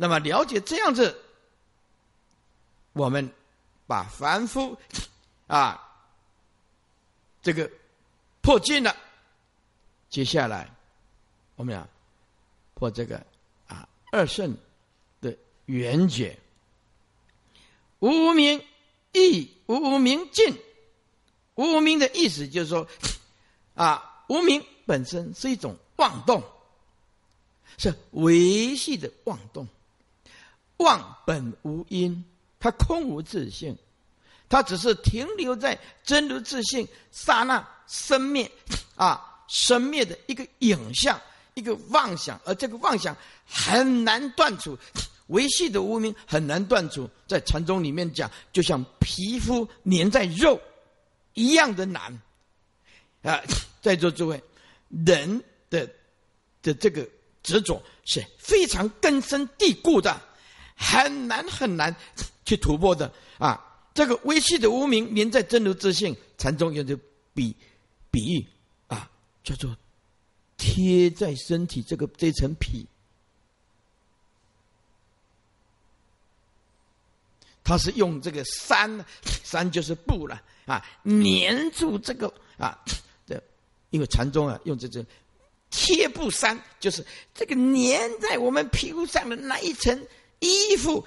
那么了解这样子，我们把凡夫啊这个破尽了，接下来我们要破这个啊二圣的缘觉，无名亦无名尽，无名的意思就是说啊无名本身是一种妄动，是维系的妄动。妄本无因，它空无自性，它只是停留在真如自性刹那生灭啊生灭的一个影像，一个妄想，而这个妄想很难断除，维系的无名很难断除。在禅宗里面讲，就像皮肤粘在肉一样的难啊！在座诸位，人的的这个执着是非常根深蒂固的。很难很难去突破的啊！这个微细的无名，连在真如自性，禅宗用的比比喻啊，叫做贴在身体这个这层皮，它是用这个山，山就是布了啊，粘住这个啊这，因为禅宗啊用这种贴布山，就是这个粘在我们皮肤上的那一层。衣服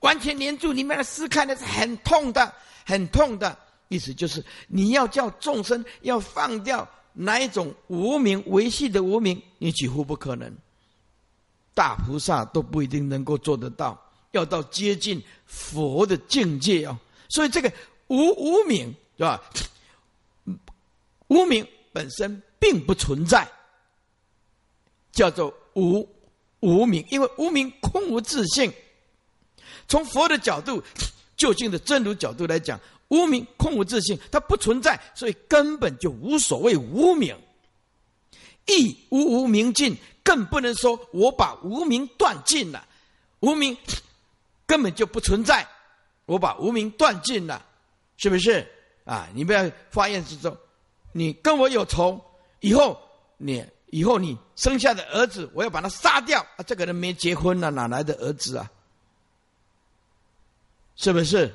完全粘住，里面的撕开的是很痛的，很痛的。意思就是，你要叫众生要放掉哪一种无名维系的无名，你几乎不可能。大菩萨都不一定能够做得到，要到接近佛的境界哦。所以这个无无名是吧？无名本身并不存在，叫做无。无名，因为无名空无自性。从佛的角度，究竟的真如角度来讲，无名空无自性，它不存在，所以根本就无所谓无名。亦无无明尽，更不能说我把无名断尽了。无名根本就不存在，我把无名断尽了，是不是？啊，你不要发愿之中，你跟我有仇，以后你。以后你生下的儿子，我要把他杀掉啊！这个人没结婚了，哪来的儿子啊？是不是？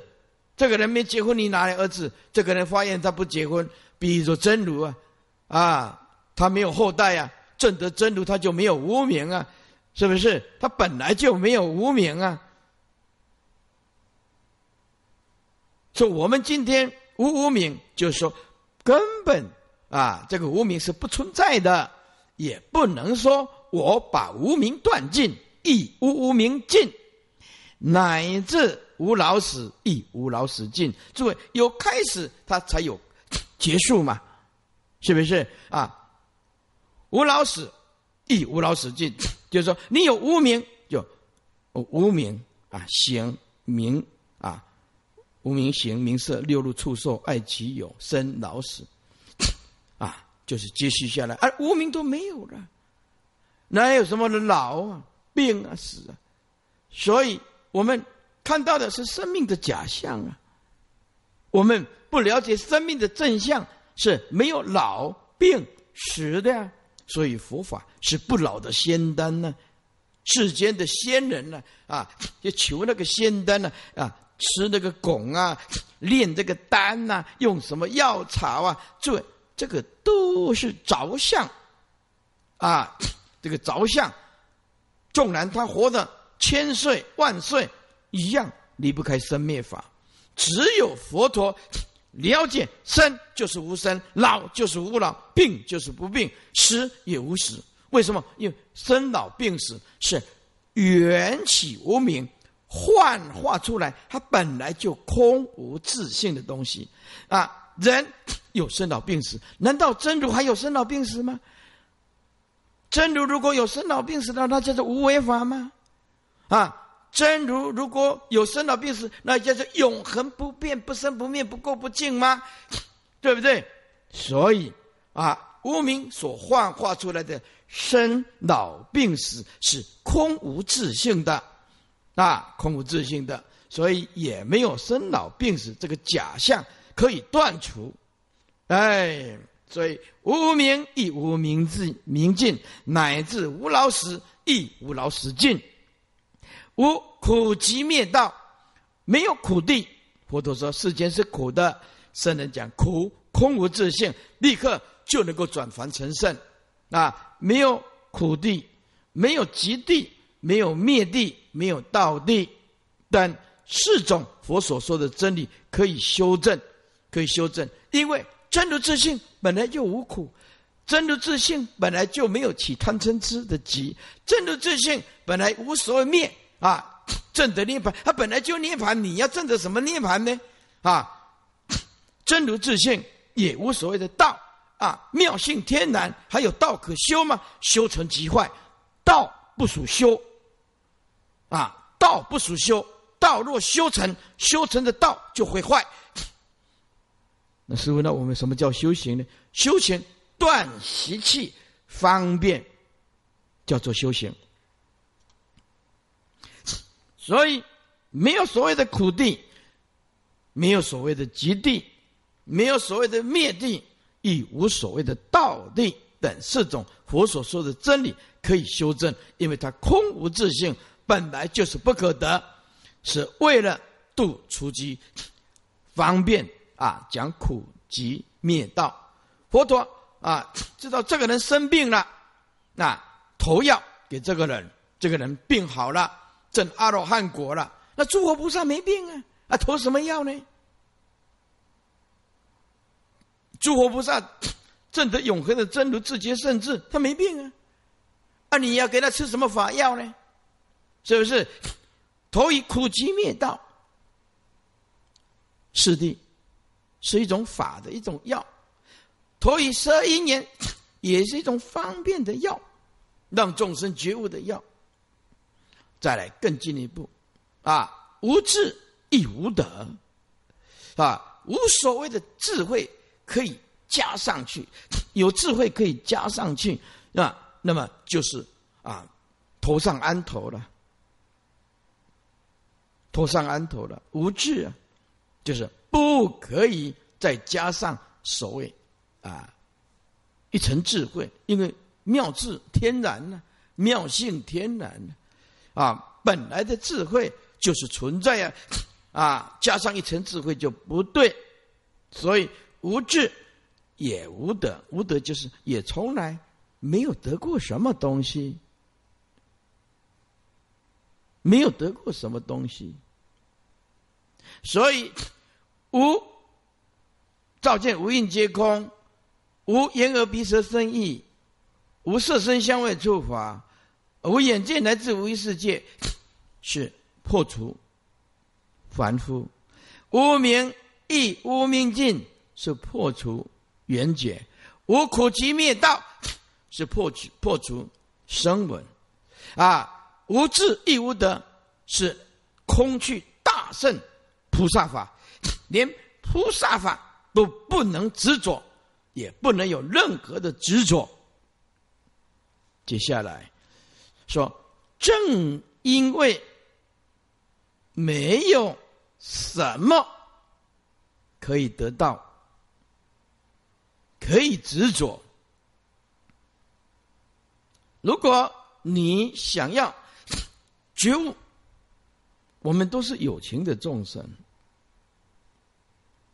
这个人没结婚，你哪来儿子？这个人发现他不结婚，比如说真如啊，啊，他没有后代啊，正得真如他就没有无名啊，是不是？他本来就没有无名啊。说我们今天无无名，就是说根本啊，这个无名是不存在的。也不能说我把无名断尽，亦无无名尽，乃至无老死，亦无老死尽。诸位有开始，它才有结束嘛？是不是啊？无老死，亦无老死尽，就是说你有无名，就无名啊，行名啊，无名行名色六路触受爱其有生老死。就是接续下来，而无名都没有了，哪有什么老啊、病啊、死啊？所以我们看到的是生命的假象啊。我们不了解生命的真相是没有老、病、死的呀。所以佛法是不老的仙丹呢。世间的仙人呢，啊，就求那个仙丹呢，啊，吃那个汞啊，炼这个丹呐，用什么药草啊，做。这个都是着相，啊，这个着相，纵然他活的千岁万岁，一样离不开生灭法。只有佛陀了解生就是无生，老就是无老，病就是不病，死也无死。为什么？因为生老病死是缘起无名幻化出来，它本来就空无自性的东西啊。人有生老病死，难道真如还有生老病死吗？真如如果有生老病死，那那叫做无为法吗？啊，真如如果有生老病死，那叫做永恒不变、不生不灭、不垢不净吗？对不对？所以啊，无名所幻化出来的生老病死是空无自性的，啊，空无自性的，所以也没有生老病死这个假象。可以断除，哎，所以无名亦无名自明尽，乃至无老死亦无老死尽。无苦集灭道，没有苦地。佛陀说世间是苦的，圣人讲苦空无自性，立刻就能够转凡成圣。啊，没有苦地，没有极地，没有灭地，没有道地，但四种佛所说的真理可以修正，可以修正，因为真如自性本来就无苦。真如自性本来就没有起贪嗔痴的急，真如自性本来无所谓灭啊，正得涅盘，它本来就涅盘，你要正得什么涅盘呢？啊，真如自性也无所谓的道啊，妙性天然，还有道可修吗？修成即坏，道不属修啊，道不属修，道若修成，修成的道就会坏。那师傅，那我们什么叫修行呢？修行。断习气方便，叫做修行。所以没有所谓的苦地，没有所谓的极地，没有所谓的灭地，亦无所谓的道地等四种佛所说的真理可以修正，因为它空无自性，本来就是不可得，是为了度出机方便啊，讲苦集灭道，佛陀。啊，知道这个人生病了，那投药给这个人，这个人病好了，证阿罗汉果了。那诸佛菩萨没病啊，啊，投什么药呢？诸佛菩萨证得永恒的真如自觉圣智，他没病啊，啊，你要给他吃什么法药呢？是不是？投以苦集灭道，是的，是一种法的一种药。投以十二因缘，也是一种方便的药，让众生觉悟的药。再来更进一步，啊，无智亦无德，啊，无所谓的智慧可以加上去，有智慧可以加上去，啊，那么就是啊，头上安头了，头上安头了，无智啊，就是不可以再加上所谓。啊，一层智慧，因为妙智天然呢，妙性天然呢，啊，本来的智慧就是存在呀，啊，加上一层智慧就不对，所以无智也无德，无德就是也从来没有得过什么东西，没有得过什么东西，所以无。照见无印皆空。无眼耳鼻舌身意，无色声香味触法，无眼界来自无一世界，是破除凡夫；无名亦无明尽，是破除缘解；无苦集灭道，是破除破除声闻；啊，无智亦无德，是空去大圣菩萨法，连菩萨法都不能执着。也不能有任何的执着。接下来说，正因为没有什么可以得到，可以执着。如果你想要 觉悟，我们都是有情的众生。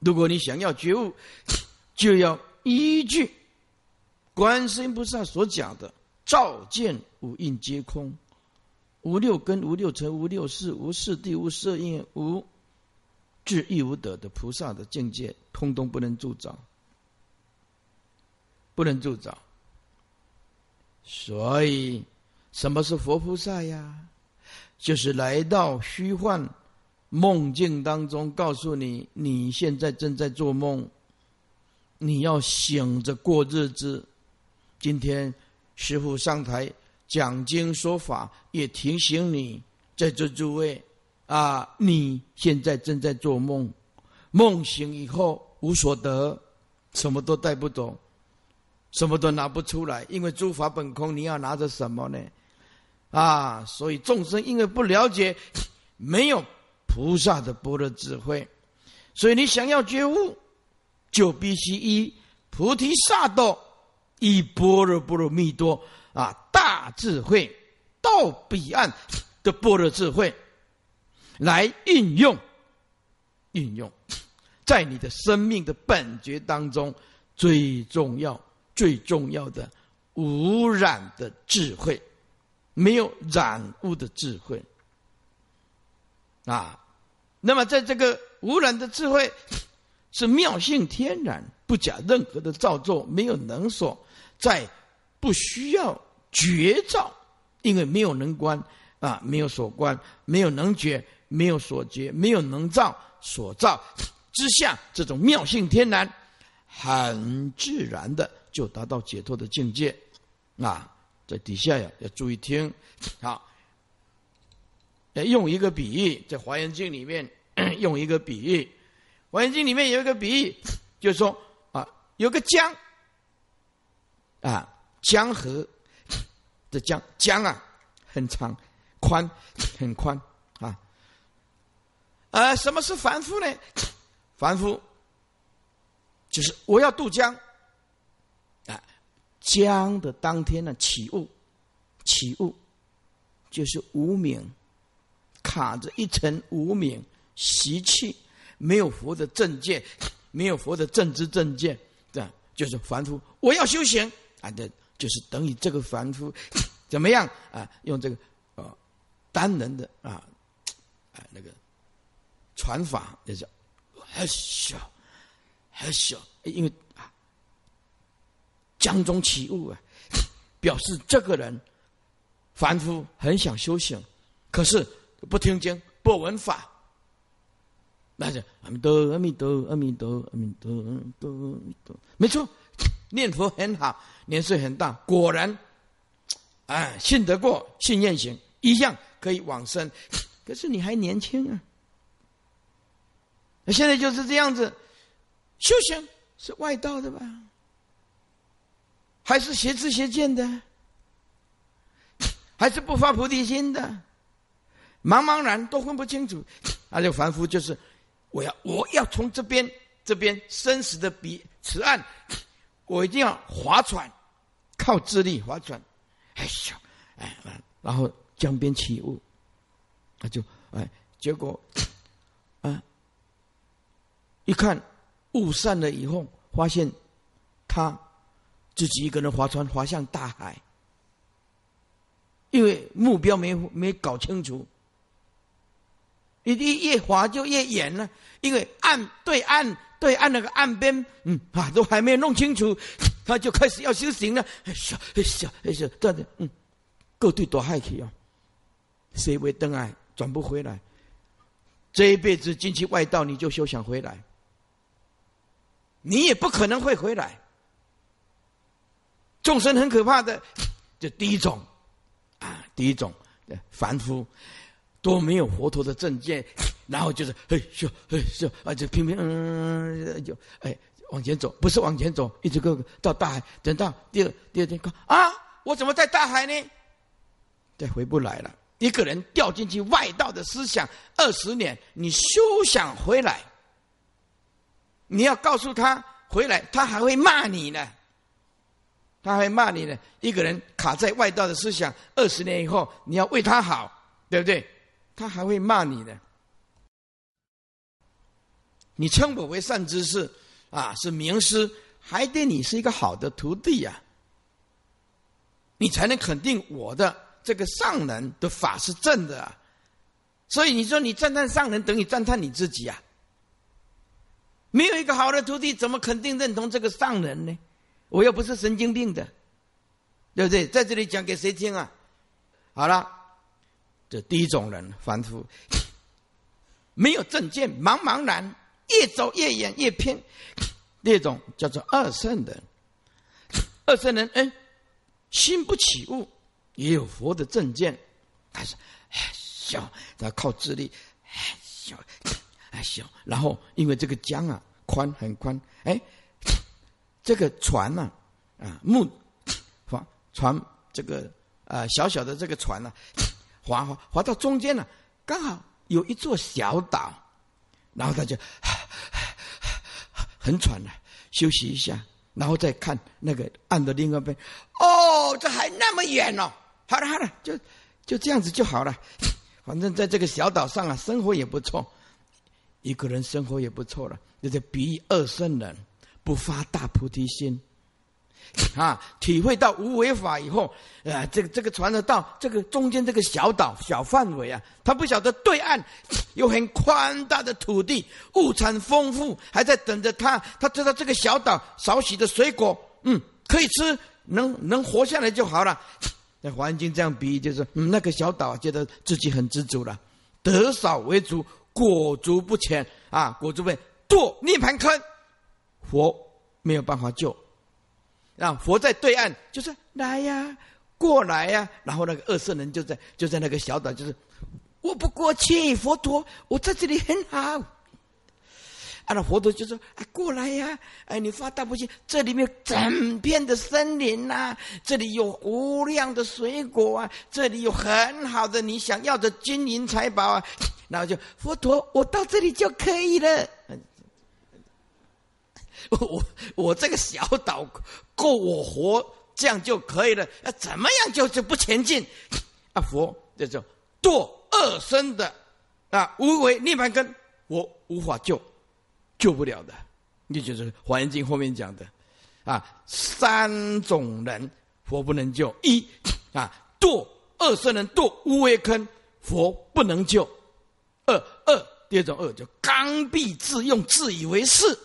如果你想要觉悟，就要。依据观世音菩萨所讲的“照见五蕴皆空，无六根、无六尘、无六事、无四谛、无色因、无智亦无得”的菩萨的境界，通通不能助长，不能助长。所以，什么是佛菩萨呀？就是来到虚幻梦境当中，告诉你你现在正在做梦。你要醒着过日子。今天师傅上台讲经说法，也提醒你，在座诸位啊，你现在正在做梦，梦醒以后无所得，什么都带不走，什么都拿不出来，因为诸法本空，你要拿着什么呢？啊，所以众生因为不了解，没有菩萨的般若智慧，所以你想要觉悟。就必须依菩提萨埵，以般若波罗蜜多啊大智慧到彼岸，的般若智慧来运用，运用在你的生命的本觉当中，最重要、最重要的无染的智慧，没有染污的智慧啊。那么，在这个无染的智慧，是妙性天然，不假任何的造作，没有能所，在不需要觉照，因为没有能观啊，没有所观，没有能觉，没有所觉，没有能造所造 之下，这种妙性天然，很自然的就达到解脱的境界啊。在底下呀，要注意听，好。用一个比喻，在《华严经》里面用一个比喻，《华严经》里面有一个比喻，就是说啊，有个江啊，江河的江江啊，很长，宽很宽啊。呃，什么是凡夫呢？凡夫就是我要渡江啊，江的当天呢起雾，起雾就是无名。卡着一层无名习气，没有佛的正见，没有佛的正知正见，这样就是凡夫。我要修行啊，这就是等于这个凡夫 怎么样啊？用这个呃单人的啊啊那个传法，就是很小很小，因为啊江中起雾啊，表示这个人凡夫很想修行，可是。不听经，不闻法，那就阿弥陀阿弥陀阿弥陀阿弥陀阿弥陀，没错，念佛很好，年岁很大，果然，哎，信得过，信愿行，一样可以往生。可是你还年轻啊，那现在就是这样子，修行是外道的吧？还是邪知邪见的？还是不发菩提心的？茫茫然都分不清楚，而且凡夫就是我要我要从这边这边生死的彼此岸，我一定要划船，靠智力划船，哎呀，哎，然后江边起雾，他就哎，结果啊，一看雾散了以后，发现他自己一个人划船划向大海，因为目标没没搞清楚。你你越滑就越远了，因为岸对岸对岸那个岸边，嗯啊，都还没有弄清楚，他就开始要修行了。哎呀，哎呀，哎呀，这的，嗯，各对多害去哦，谁为灯爱转不回来？这一辈子进去外道，你就休想回来，你也不可能会回来。众生很可怕的，就第一种啊，第一种凡夫。都没有佛陀的正见，然后就是嘿咻嘿咻啊，就拼命嗯，就哎往前走，不是往前走，一直个到大海，等到第二第二天看啊，我怎么在大海呢？再回不来了。一个人掉进去外道的思想二十年，你休想回来。你要告诉他回来，他还会骂你呢，他会骂你呢。一个人卡在外道的思想二十年以后，你要为他好，对不对？他还会骂你呢。你称我为善知识啊，是名师，还得你是一个好的徒弟呀，你才能肯定我的这个上人的法是正的。啊。所以你说你赞叹上人，等于赞叹你自己啊。没有一个好的徒弟，怎么肯定认同这个上人呢？我又不是神经病的，对不对？在这里讲给谁听啊？好了。这第一种人，凡夫，没有正见，茫茫然，越走越远越偏。第二种叫做二圣人，二圣人，哎，心不起悟，也有佛的正见，但是，哎，小，他靠智力，哎，小，哎，小，然后因为这个江啊，宽很宽，哎，这个船呢，啊，木，船，船，这个啊，小小的这个船呢。划划划到中间了，刚好有一座小岛，然后他就 很喘了，休息一下，然后再看那个岸的另外一边，哦，这还那么远哦，好了好了，就就这样子就好了，反正在这个小岛上啊，生活也不错，一个人生活也不错了。那就比喻二圣人不发大菩提心。啊，体会到无为法以后，啊，这个这个传的到这个中间这个小岛小范围啊，他不晓得对岸有很宽大的土地，物产丰富，还在等着他。他知道这个小岛少许的水果，嗯，可以吃，能能活下来就好了。那环境这样比喻，就是，那个小岛觉得自己很知足了，得少为足，果足不前啊，果足被堕涅槃坑，佛没有办法救。啊，佛在对岸，就是来呀，过来呀。然后那个二圣人就在就在那个小岛，就是我不过去，佛陀，我在这里很好。啊，那佛陀就说：“啊，过来呀，哎，你发大不心，这里面整片的森林呐，这里有无量的水果啊，这里有很好的你想要的金银财宝啊。”然后就佛陀，我到这里就可以了。我我这个小岛够我活，这样就可以了。那怎么样就就不前进？啊，佛这种堕恶生的啊，无为涅盘根，我无法救，救不了的。你就是《华严经》后面讲的啊，三种人佛不能救：一啊，堕恶生人堕无为坑，佛不能救；二二第二种恶就刚愎自用，自以为是。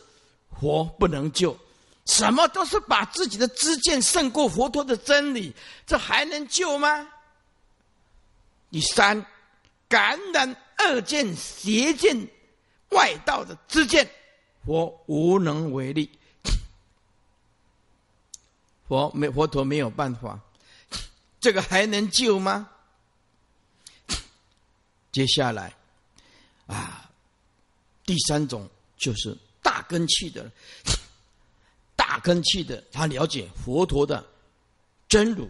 佛不能救，什么都是把自己的知见胜过佛陀的真理，这还能救吗？第三，感染恶见、邪见、外道的知见，佛无能为力。佛没佛陀没有办法，这个还能救吗？接下来，啊，第三种就是。大根器的，大根器的，他了解佛陀的真如、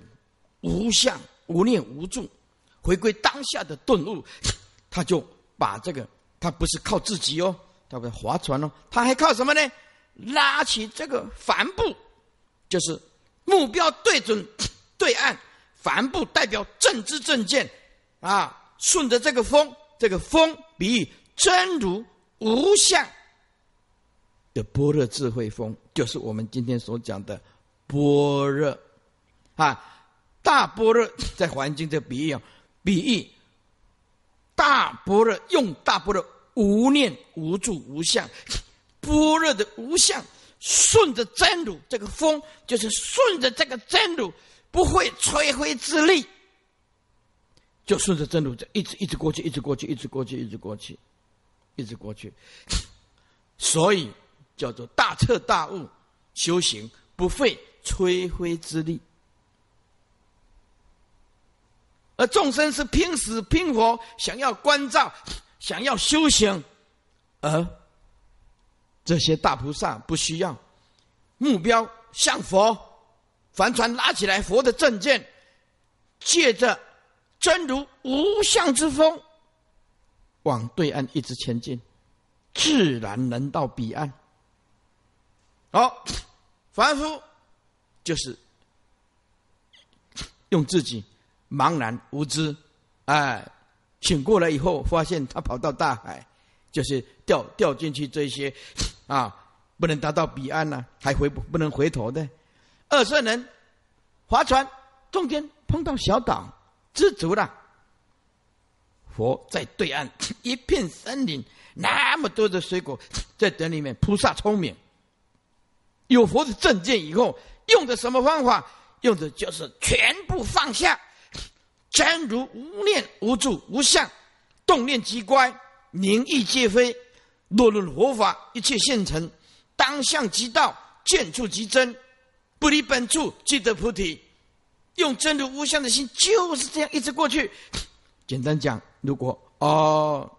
无相、无念、无住，回归当下的顿悟，他就把这个，他不是靠自己哦，他不划船哦，他还靠什么呢？拉起这个帆布，就是目标对准 对岸，帆布代表正知正见啊，顺着这个风，这个风比喻真如无相。的般若智慧风，就是我们今天所讲的般若啊，大般若在环境这比喻，比喻大般若用大般若无念无住无相，般若的无相顺着真如，这个风就是顺着这个真如，不会摧毁之力，就顺着真如，这一直一直过去，一直过去，一直过去，一直过去，一直过去，所以。叫做大彻大悟，修行不费吹灰之力，而众生是拼死拼活想要关照，想要修行，而这些大菩萨不需要，目标向佛，帆船拉起来，佛的证件，借着真如无相之风，往对岸一直前进，自然能到彼岸。好，凡夫就是用自己茫然无知，哎，醒过来以后发现他跑到大海，就是掉掉进去这些啊，不能达到彼岸呢，还回不能回头的。二圣人划船，中间碰到小岛，知足了。佛在对岸 一片森林，那么多的水果在等里面，菩萨聪明。有佛的正见以后，用的什么方法？用的就是全部放下，真如无念无住无相，动念即乖，宁意皆非。落入佛法，一切现成，当相即道，见处即真，不离本处，即得菩提。用真如无相的心，就是这样一直过去。简单讲，如果哦，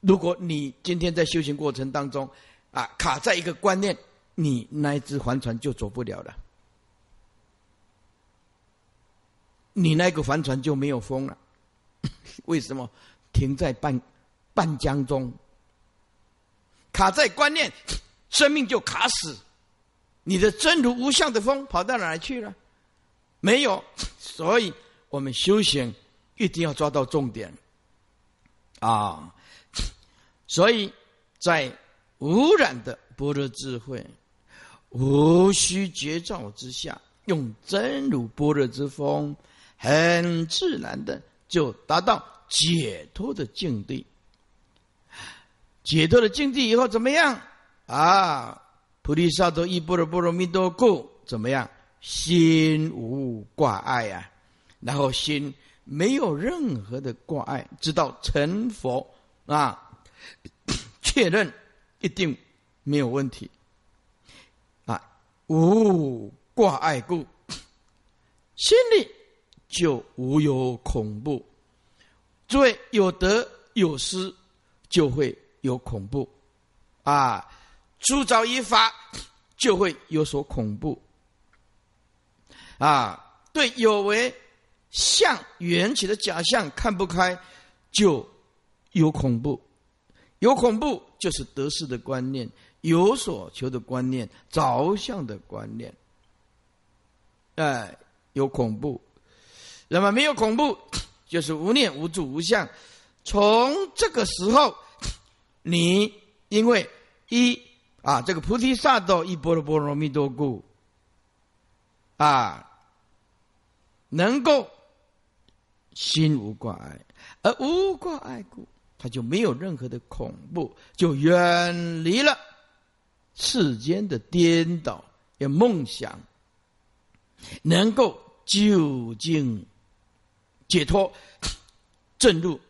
如果你今天在修行过程当中啊，卡在一个观念。你那一只帆船就走不了了，你那个帆船就没有风了。为什么？停在半半江中，卡在观念，生命就卡死。你的真如无相的风跑到哪去了？没有。所以我们修行一定要抓到重点啊！所以在无染的般若智慧、无需觉照之下，用真如般若之风，很自然的就达到解脱的境地。解脱的境地以后怎么样啊？菩提萨埵依般若波罗蜜多故，怎么样？心无挂碍啊，然后心没有任何的挂碍，直到成佛啊，确认一定没有问题，无挂碍故，心里就无有恐怖。诸位有得有失，就会有恐怖啊，铸造一法就会有所恐怖。啊，对有为相缘起的假象看不开，就有恐怖；有恐怖就是得失的观念，有所求的观念，着相的观念。哎，有恐怖。那么没有恐怖，就是无念、无住、无相。从这个时候，你因为一啊，这个菩提萨埵一波罗波罗蜜多故，啊。能够心无挂碍，而无挂碍故，他就没有任何的恐怖，就远离了世间的颠倒与梦想，能够究竟解脱，正入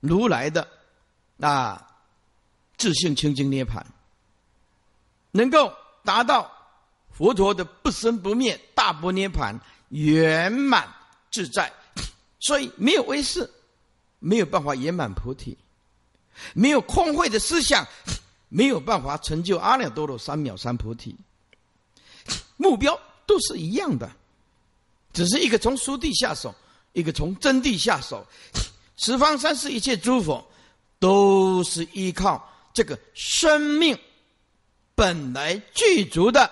如来的啊自性清净涅盘，能够达到佛陀的不生不灭大波涅盘。圆满自在，所以没有威势，没有办法圆满菩提，没有空慧的思想，没有办法成就阿耨多罗三藐三菩提。目标都是一样的，只是一个从熟地下手，一个从真地下手。十方三世一切诸佛，都是依靠这个生命本来具足的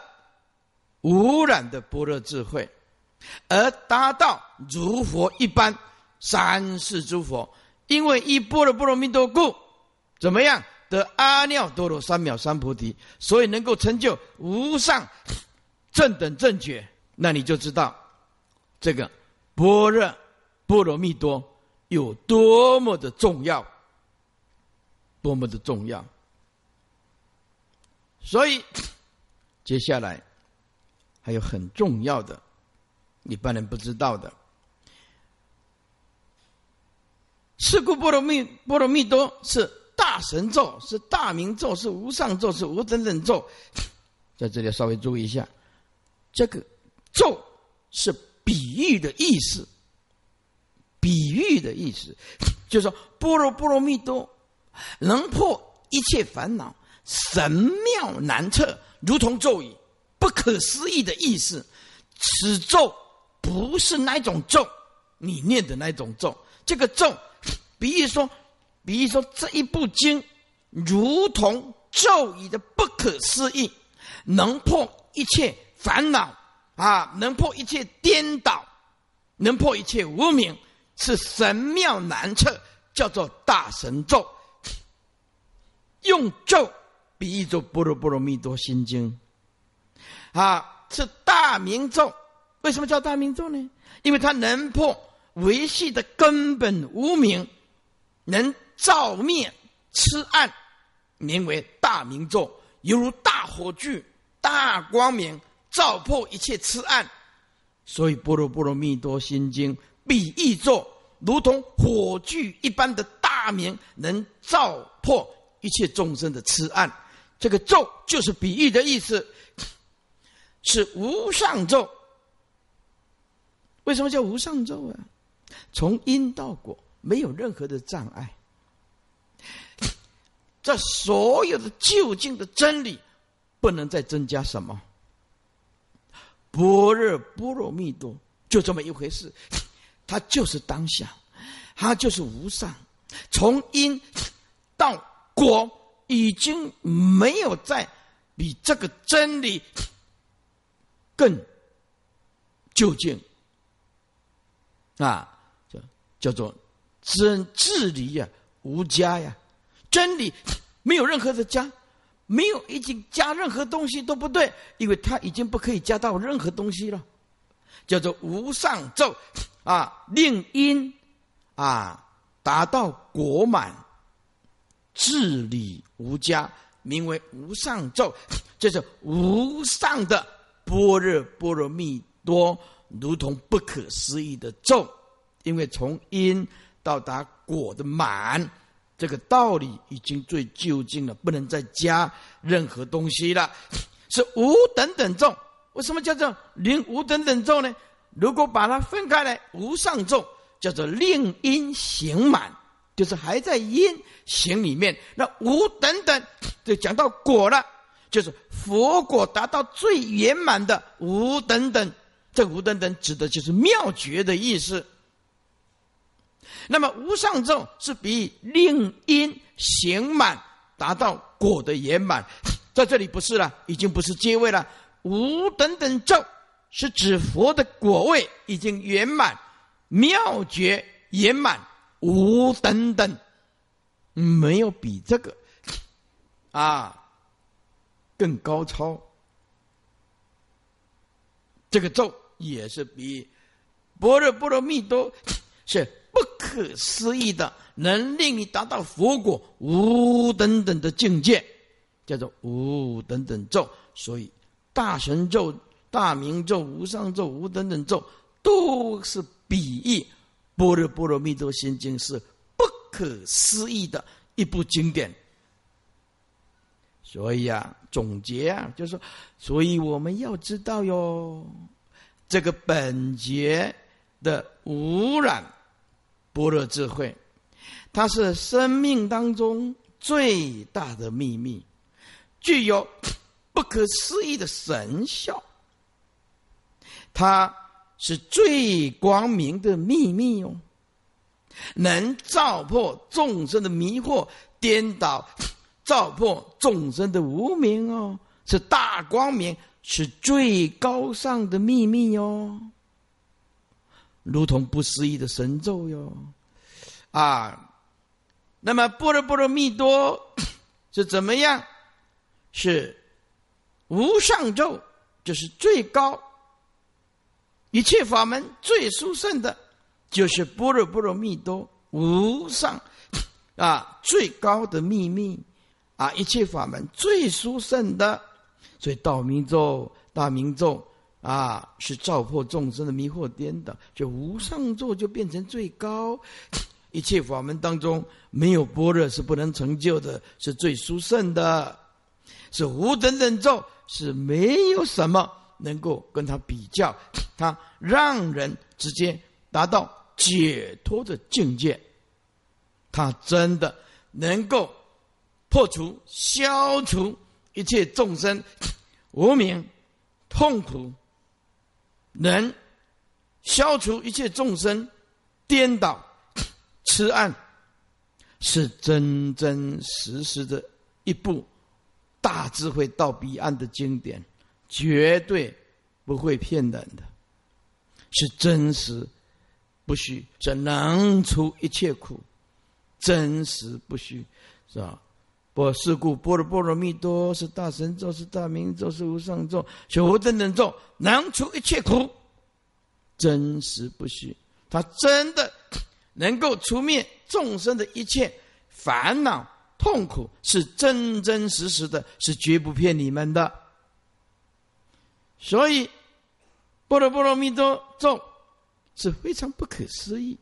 无染的般若智慧。而达到如佛一般三世诸佛，因为一波的波罗蜜多故，怎么样得阿耨多罗三藐三菩提？所以能够成就无上正等正觉，那你就知道这个般若波罗蜜多有多么的重要，多么的重要。所以接下来还有很重要的。一般人不知道的，是故波罗蜜波罗蜜多是大神咒，是大明咒，是无上咒，是无等等咒。在这里稍微注意一下，这个咒是比喻的意思，比喻的意思，就是说波罗波罗蜜多能破一切烦恼，神妙难测，如同咒语，不可思议的意思。此咒。不是那种咒，你念的那种咒。这个咒，比喻说，比如说这一部经，如同咒语的不可思议，能破一切烦恼啊，能破一切颠倒，能破一切无明，是神妙难测，叫做大神咒。用咒比喻作《般若波罗蜜多心经》，啊，是大明咒。为什么叫大明咒呢？因为它能破维系的根本无明，能照灭痴暗，名为大明咒，犹如大火炬、大光明，照破一切痴暗。所以《般若波罗蜜多心经》比喻作如同火炬一般的大明，能照破一切众生的痴暗。这个咒就是比喻的意思，是无上咒。为什么叫无上咒啊？从因到果没有任何的障碍，这所有的究竟的真理不能再增加什么。般若波罗蜜多就这么一回事，它就是当下，它就是无上。从因到果已经没有再比这个真理更究竟。啊，叫叫做真治理呀，无加呀，真理没有任何的加，没有已经加任何东西都不对，因为它已经不可以加到任何东西了，叫做无上咒啊，令因啊达到果满，治理无加，名为无上咒，这是无上的般若波罗蜜多，如同不可思议的咒。因为从因到达果的满，这个道理已经最究竟了，不能再加任何东西了。是无等等咒，为什么叫做令无等等咒呢？如果把它分开来，无上咒叫做令因行满，就是还在因行里面。那无等等 就讲到果了，就是佛果达到最圆满的无等等。这无等等指的就是妙觉的意思。那么无上咒是比令因行满达到果的圆满，在这里不是了，已经不是阶位了。无等等咒是指佛的果位已经圆满，妙觉圆满，无等等，没有比这个 啊更高超。这个咒也是比般若波罗蜜多 是。不可思议的，能令你达到佛果无等等的境界，叫做无等等咒。所以大神咒、大明咒、无上咒、无等等咒，都是比喻《般若波罗蜜多心经》是不可思议的一部经典。所以啊，总结啊，就是说，所以我们要知道哟，这个本觉的污染。般若智慧，它是生命当中最大的秘密，具有不可思议的神效。它是最光明的秘密哦，能照破众生的迷惑、颠倒，照破众生的无明哦，是大光明，是最高尚的秘密哦。如同不思议的神咒哟，啊，那么般若波罗蜜多 是怎么样？是无上咒，就是最高一切法门最殊胜的，就是般若波罗蜜多无上 啊最高的秘密啊一切法门最殊胜的，所以道明咒、大明咒。啊，是照破众生的迷惑颠倒，就无上座就变成最高，一切法门当中没有般若是不能成就的，是最殊胜的，是无等等咒是没有什么能够跟他比较，他让人直接达到解脱的境界，他真的能够破除、消除一切众生 无名痛苦。能消除一切众生颠倒 痴暗，是真真实实的一部大智慧到彼岸的经典，绝对不会骗人的，是真实不虚，这能除一切苦，真实不虚，是吧？我是故般若波罗蜜多是大神咒，是大明咒，是无上咒，是无等等咒，能除一切苦，真实不虚。他真的能够除灭众生的一切烦恼痛苦，是真真实实的，是绝不骗你们的。所以，波若波罗蜜多咒是非常不可思议。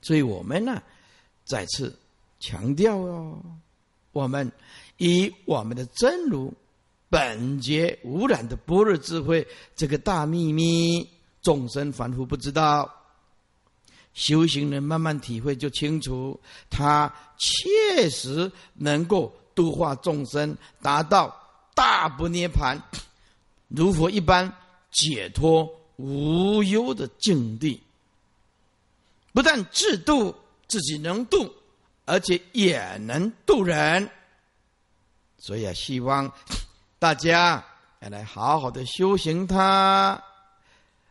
所以我们呢，再次。强调哦，我们以我们的真如本觉无染的般若智慧这个大秘密，众生凡夫不知道，修行人慢慢体会就清楚，他确实能够度化众生，达到大不涅盘，如佛一般解脱无忧的境地，不但自度自己能度。而且也能渡人，所以啊，希望大家要来好好的修行它，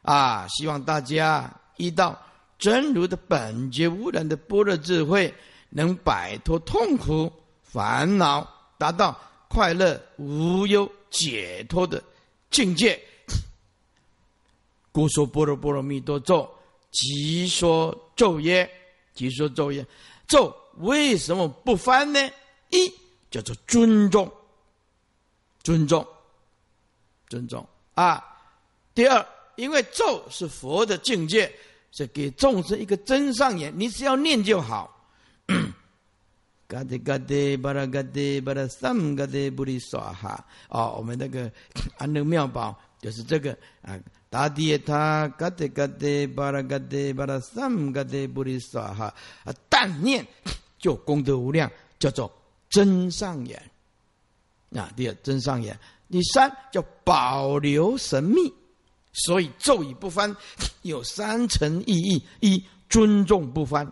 啊，希望大家遇到真如的本觉无染的般若智慧，能摆脱痛苦烦恼，达到快乐无忧解脱的境界。故说般若波罗蜜多咒，即说咒曰，即说咒曰，咒为什么不翻呢？一叫做尊重，尊重，尊重啊。第二，因为咒是佛的境界。是给众生一个真上眼，你只要念就好。嘎的嘎的巴拉嘎的巴拉三嘎的布里耍哈哦，我们那个安乐妙宝就是这个啊，达地他嘎的嘎的巴拉嘎的巴拉三嘎的布里耍哈啊，但念就功德无量，叫做真上眼。啊，第二真上眼，第三叫保留神秘。所以咒语不翻有三层意义：一尊重不翻，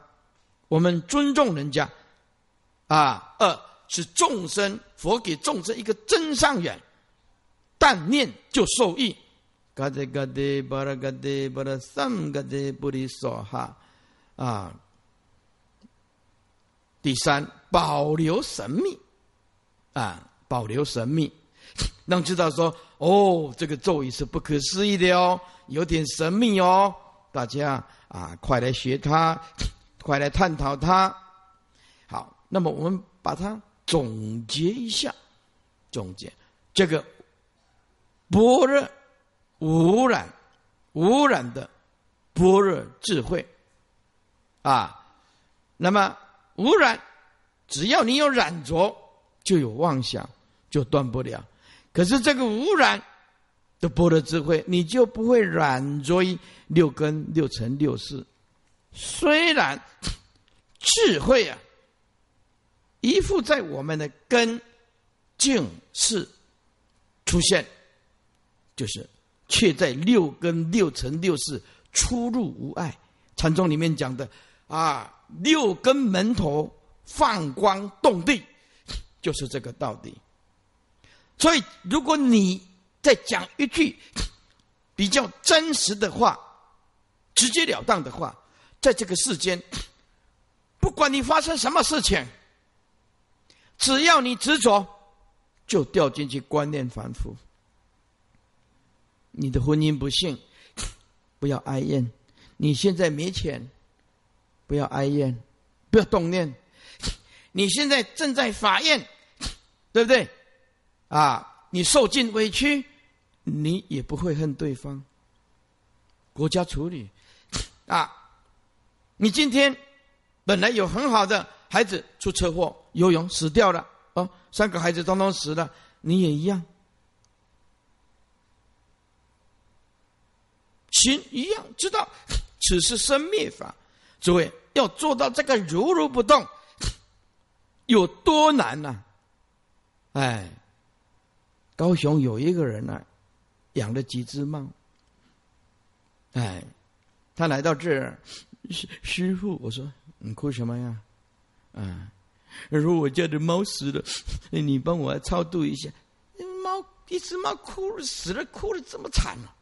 我们尊重人家；啊，二是众生佛给众生一个真上眼，但念就受益。嘎德嘎德巴拉嘎德巴拉三嘎德布里梭哈啊。第三，保留神秘啊，保留神秘。让知道说哦，这个咒语是不可思议的哦，有点神秘哦。大家啊，快来学它，快来探讨它。好，那么我们把它总结一下，总结这个般若无染无染的般若智慧啊。那么无染，只要你有染着，就有妄想，就断不了。可是这个污染的波的智慧，你就不会染着于六根、六尘、六识。虽然 智慧啊，依附在我们的根、境、是出现，就是却在六根、六尘、六识出入无碍。禅宗里面讲的啊，六根门头放光动地，就是这个道理。所以，如果你再讲一句 比较真实的话、直截了当的话，在这个世间，不管你发生什么事情，只要你执着，就掉进去观念反复。你的婚姻不幸，不要哀怨；你现在没钱，不要哀怨，不要动念；你现在正在法院，对不对？啊，你受尽委屈，你也不会恨对方。国家处理，啊，你今天本来有很好的孩子出车祸游泳死掉了，哦，三个孩子通通死了，你也一样，心一样知道此是生灭法。诸位要做到这个如如不动，有多难呢？哎。高雄有一个人呢，养了几只猫。哎，他来到这儿，师师傅，我说你哭什么呀？啊，他说我家的猫死了，你帮我超度一下。猫一只猫哭了死了，哭的这么惨啊！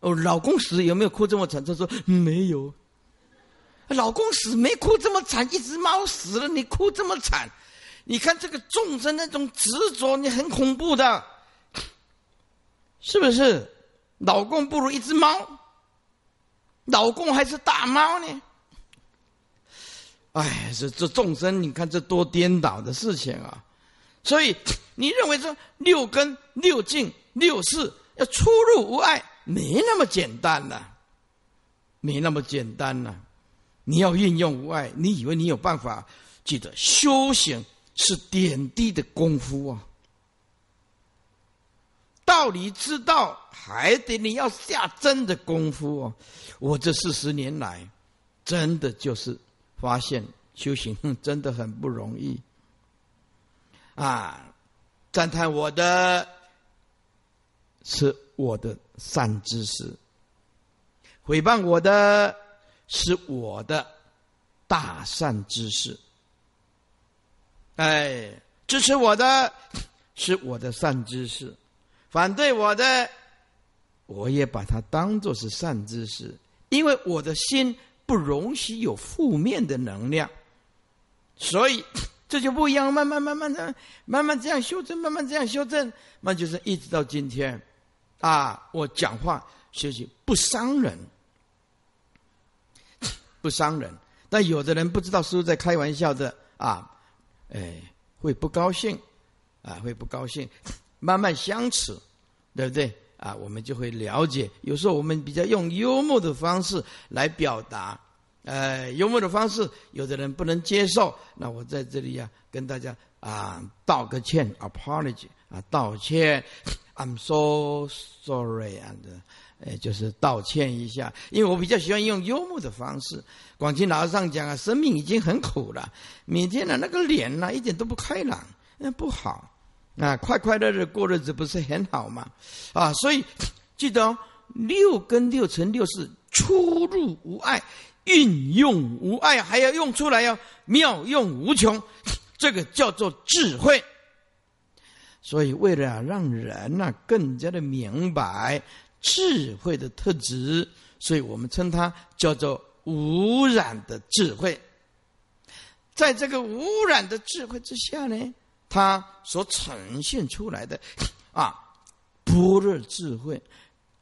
哦，老公死有没有哭这么惨？他说没有。老公死没哭这么惨，一只猫死了你哭这么惨。你看这个众生那种执着，你很恐怖的，是不是？老公不如一只猫，老公还是大猫呢？哎，这这众生，你看这多颠倒的事情啊！所以你认为说六根、六境、六事要出入无碍，没那么简单呐，没那么简单呐！你要运用无碍，你以为你有办法？记得修行。是点滴的功夫啊！道理知道，还得你要下真的功夫哦。我这四十年来，真的就是发现修行真的很不容易啊！赞叹我的是我的善知识，诽谤我的是我的大善知识。哎，支持我的是我的善知识，反对我的，我也把它当做是善知识，因为我的心不容许有负面的能量，所以这就不一样。慢慢慢慢的，慢慢这样修正，慢慢这样修正，那就是一直到今天，啊，我讲话学习不伤人，不伤人。但有的人不知道师傅在开玩笑的啊，哎，会不高兴，啊，会不高兴。慢慢相处，对不对？啊，我们就会了解。有时候我们比较用幽默的方式来表达，呃，幽默的方式，有的人不能接受。那我在这里呀，跟大家啊道个歉，apology 啊，道歉，I'm so sorry，and。哎，就是道歉一下，因为我比较喜欢用幽默的方式。广清老和尚讲啊，生命已经很苦了，每天的那个脸呢，一点都不开朗，那不好啊，快快乐乐过日子不是很好吗？啊，所以记得六跟六乘六是出入无碍，运用无碍，还要用出来要妙用无穷，这个叫做智慧。所以为了让人呢更加的明白。智慧的特质，所以我们称它叫做无染的智慧。在这个无染的智慧之下呢，它所呈现出来的啊，般若智慧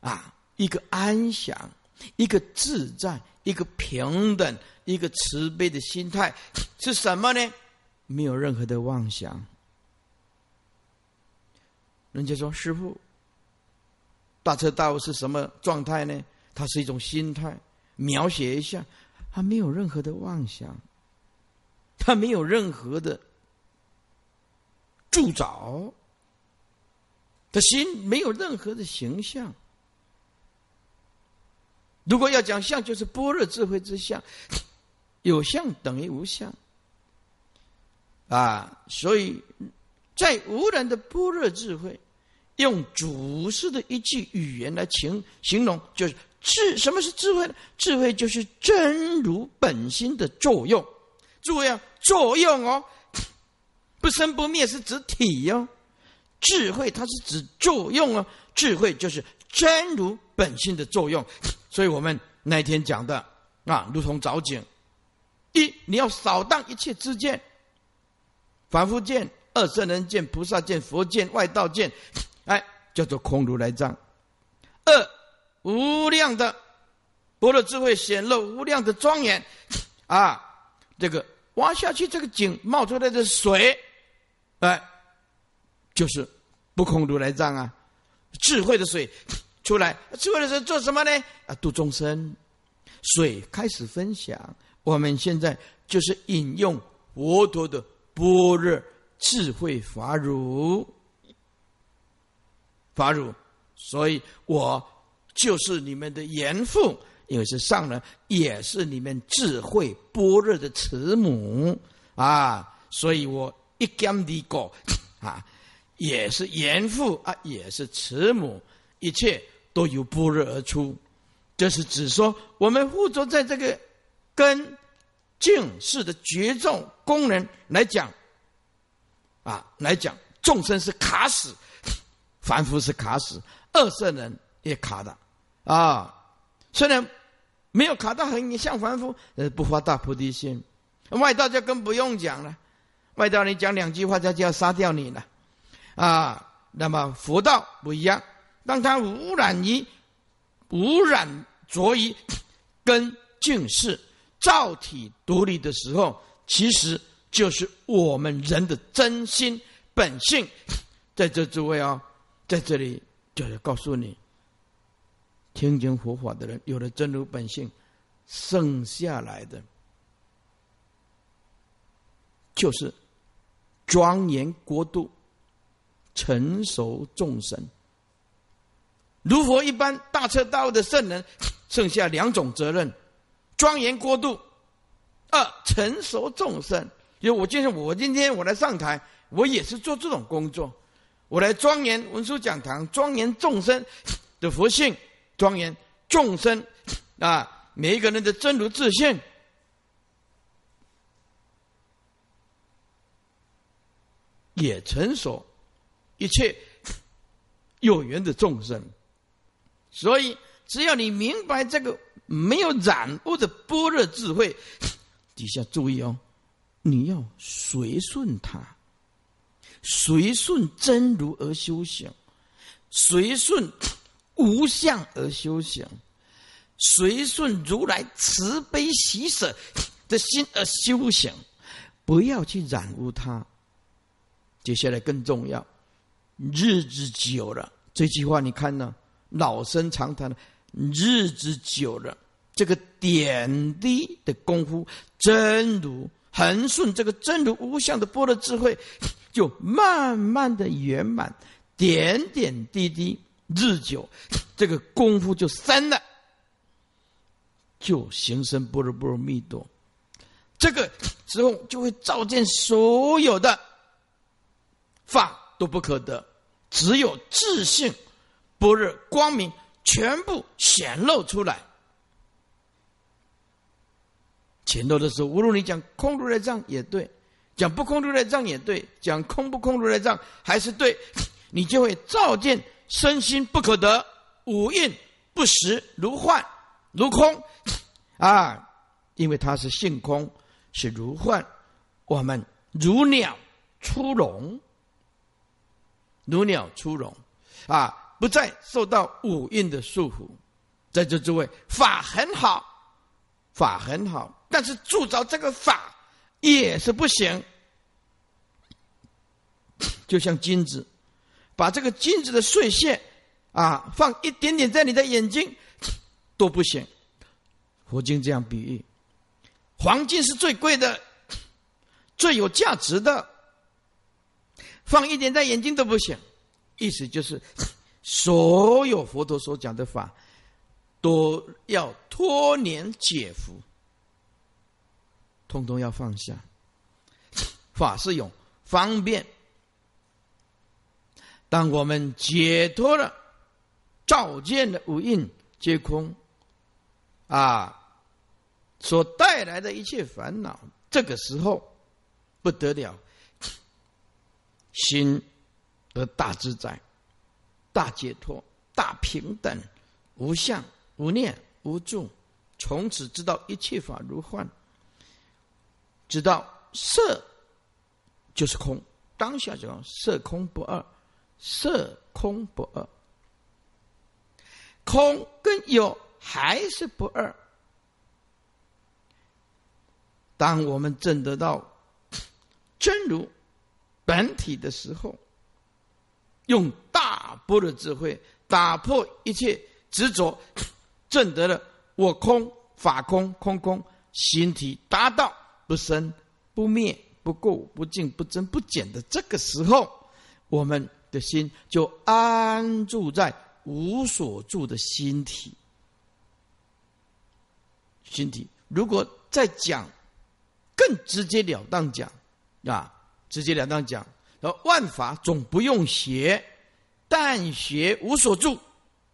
啊，一个安详，一个自在，一个平等，一个慈悲的心态是什么呢？没有任何的妄想。人家说，师傅。大彻大悟是什么状态呢？它是一种心态，描写一下，他没有任何的妄想，他没有任何的铸造，他心没有任何的形象。如果要讲相，就是般若智慧之相，有相等于无相啊！所以在无人的般若智慧。用祖师的一句语言来形形容，就是智。什么是智慧呢？智慧就是真如本心的作用。注意啊，作用哦，不生不灭是指体哟。智慧它是指作用哦，智慧就是真如本心的作用。所以我们那天讲的啊，如同藻井，一你要扫荡一切之见，凡夫见、二圣人见、菩萨见、佛见、外道见。哎，叫做空如来藏。二无量的般若智慧显露无量的庄严啊！这个挖下去，这个井冒出来的水，哎，就是不空如来藏啊！智慧的水出来，智慧的水做什么呢？啊，度众生。水开始分享，我们现在就是引用佛陀的般若智慧法乳。法乳，所以我就是你们的严父，因为是上人，也是你们智慧般若的慈母啊，所以我一干的果啊，也是严父啊，也是慈母，一切都由般若而出。这是指说，我们附着在这个根净世的绝众功能来讲啊，来讲众生是卡死。凡夫是卡死，二圣人也卡的，啊，虽然没有卡到很像凡夫，呃，不发大菩提心。外道就更不用讲了，外道你讲两句话，他就要杀掉你了，啊，那么佛道不一样，当他污染于污染着于跟净世造体独立的时候，其实就是我们人的真心本性，在这诸位啊。在这里就是告诉你，听经佛法的人有了真如本性，剩下来的就是庄严国度、成熟众生，如佛一般大彻大悟的圣人，剩下两种责任：庄严国度，二成熟众生。因为我今天我今天我来上台，我也是做这种工作。我来庄严文殊讲堂，庄严众生的佛性，庄严众生啊，每一个人的真如自信，也成熟一切有缘的众生。所以，只要你明白这个没有染污的般若智慧。底下注意哦，你要随顺他，随顺真如而修行，随顺无相而修行，随顺如来慈悲喜舍的心而修行，不要去染污它。接下来更重要，日子久了，这句话你看呢？老生常谈的，日子久了，这个点滴的功夫，真如恒顺这个真如无相的般若智慧，就慢慢的圆满，点点滴滴，日久，这个功夫就深了，就形成般若波罗蜜多。这个之后就会照见所有的 法都不可得，只有自信。般若光明全部显露出来。前头的时候，无论你讲空如来藏也对，讲不空如来藏也对，讲空不空如来藏还是对，你就会照见身心不可得，五蕴不实，如幻如空啊！因为它是性空，是如幻，我们如鸟出笼，如鸟出笼啊！不再受到五蕴的束缚，在这诸位法很好，法很好，但是铸造这个法也是不行。就像金子，把这个金子的碎屑啊，放一点点在你的眼睛都不行。佛经这样比喻，黄金是最贵的，最有价值的，放一点在眼睛都不行。意思就是。所有佛陀所讲的法，都要脱年解福，通通要放下。法是用方便。当我们解脱了，照见的五蕴皆空，啊，所带来的一切烦恼，这个时候不得了，心得大自在。大解脱、大平等、无相、无念、无住，从此知道一切法如幻，知道色就是空，当下就色空不二，色空不二，空跟有还是不二。当我们证得到真如本体的时候。用大波的智慧打破一切执着，证得了我空法空空空心体达到不生不灭不垢不净不增不减的这个时候，我们的心就安住在无所住的心体。心体如果再讲更直截了当讲啊，直截了当讲。而万法总不用学，但学无所住，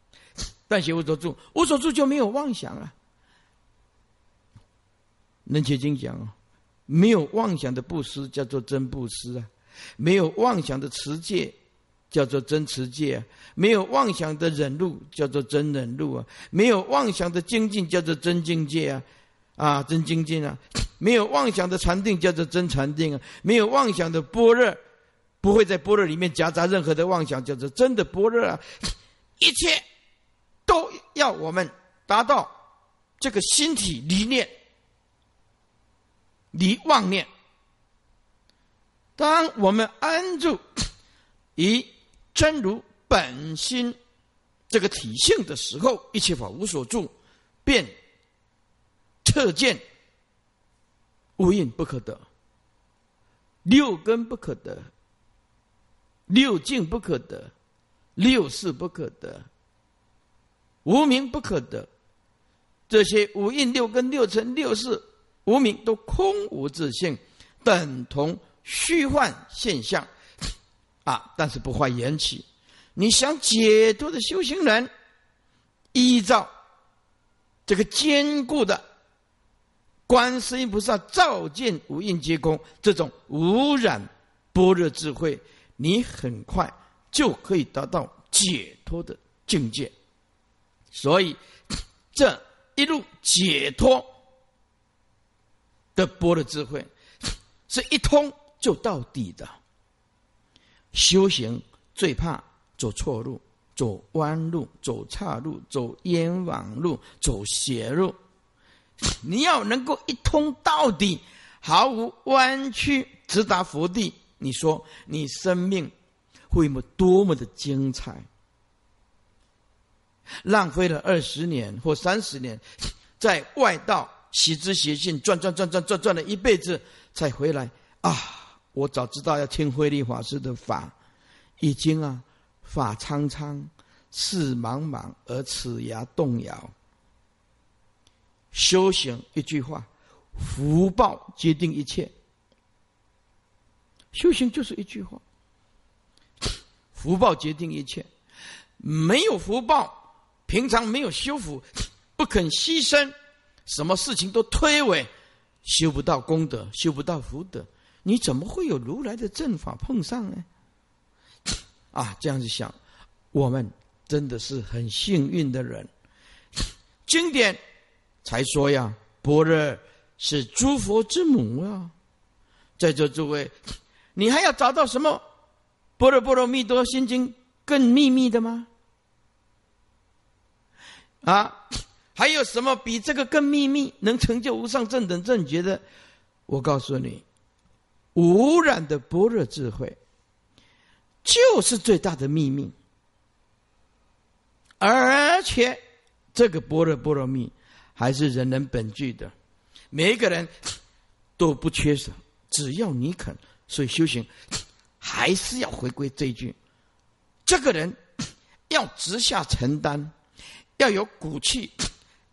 但学无所住，无所住就没有妄想了。能切经讲啊，没有妄想的布施叫做真布施啊，没有妄想的持戒叫做真持戒啊，没有妄想的忍辱叫做真忍辱啊，没有妄想的精进叫做真境界啊，啊，真精进啊，没有妄想的禅定叫做真禅定啊，没有妄想的般若。不会在般若里面夹杂任何的妄想，叫做真的般若啊！一切都要我们达到这个心体理念、离妄念。当我们安住以真如本心这个体性的时候，一切法无所住，便彻见无印不可得，六根不可得。六境不可得，六事不可得，无名不可得。这些五印、六根、六尘、六事、无名都空无自性，等同虚幻现象啊！但是不坏缘起。你想解脱的修行人，依照这个坚固的观世音菩萨照见无印皆空这种无染般若智慧。你很快就可以达到解脱的境界，所以这一路解脱的波的智慧，是一通就到底的。修行最怕走错路、走弯路、走岔路、走冤枉路、走邪路。你要能够一通到底，毫无弯曲，直达佛地。你说你生命会么多么的精彩？浪费了二十年或三十年，在外道习之邪性转转转转转转了一辈子，才回来啊！我早知道要听慧立法师的法，已经啊，法苍苍，事茫茫，而齿牙动摇。修行一句话，福报决定一切。修行就是一句话，福报决定一切。没有福报，平常没有修福，不肯牺牲，什么事情都推诿，修不到功德，修不到福德，你怎么会有如来的正法碰上呢？啊，这样子想，我们真的是很幸运的人。经典。才说呀，般若是诸佛之母啊！在座诸位，你还要找到什么《般若波罗蜜多心经》更秘密的吗？啊，还有什么比这个更秘密，能成就无上正等正觉的？我告诉你，无染的般若智慧，就是最大的秘密。而且，这个般若波罗蜜。还是人人本具的，每一个人都不缺少，只要你肯。所以修行还是要回归这一句：这个人要直下承担，要有骨气，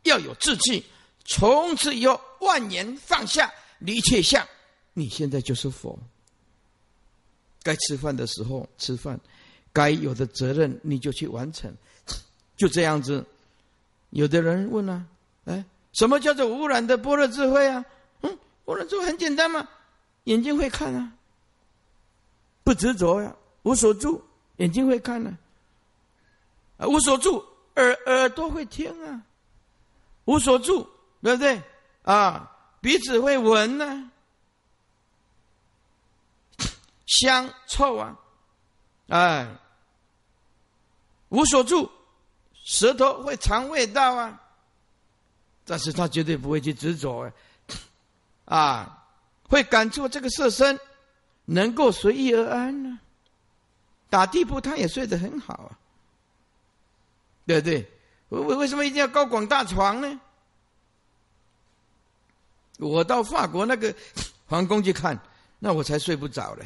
要有志气。从此以后，万年放下一切相，你现在就是佛。该吃饭的时候吃饭，该有的责任你就去完成，就这样子。有的人问啊。哎，什么叫做污染的般若智慧啊？嗯，污染智慧很简单嘛，眼睛会看啊，不执着呀，无所住，眼睛会看呢，啊，无所住，耳耳朵会听啊，无所住，对不对？啊，鼻子会闻呢，香臭啊，哎，无所住，舌头会尝味道啊。但是他绝对不会去执着，啊，会感触这个色身能够随意而安呢。打地铺他也睡得很好啊，对不对？为为什么一定要高广大床呢？我到法国那个 皇宫去看，那我才睡不着嘞。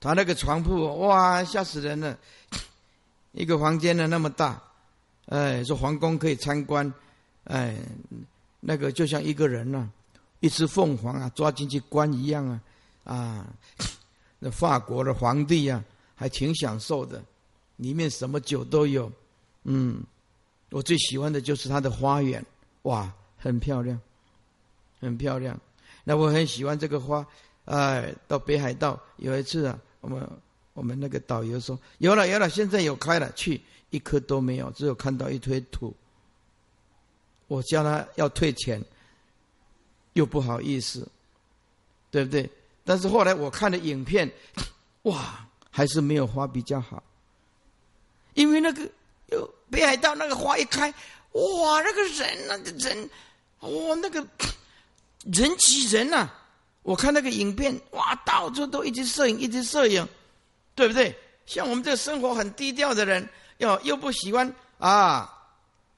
他那个床铺哇，吓死人了！一个房间呢那么大，哎，说皇宫可以参观。哎，那个就像一个人呐，一只凤凰啊，抓进去关一样啊，啊，那法国的皇帝呀，还挺享受的，里面什么酒都有，嗯，我最喜欢的就是它的花园，哇，很漂亮，很漂亮。那我很喜欢这个花，哎，到北海道有一次啊，我们我们那个导游说有了有了，现在有开了，去一颗都没有，只有看到一堆土。我叫他要退钱，又不好意思，对不对？但是后来我看了影片，哇，还是没有花比较好，因为那个北海道那个花一开，哇，那个人那个人，哇，那个人挤人呐！我看那个影片，哇，到处都一直摄影，一直摄影，对不对？像我们这个生活很低调的人，要又不喜欢啊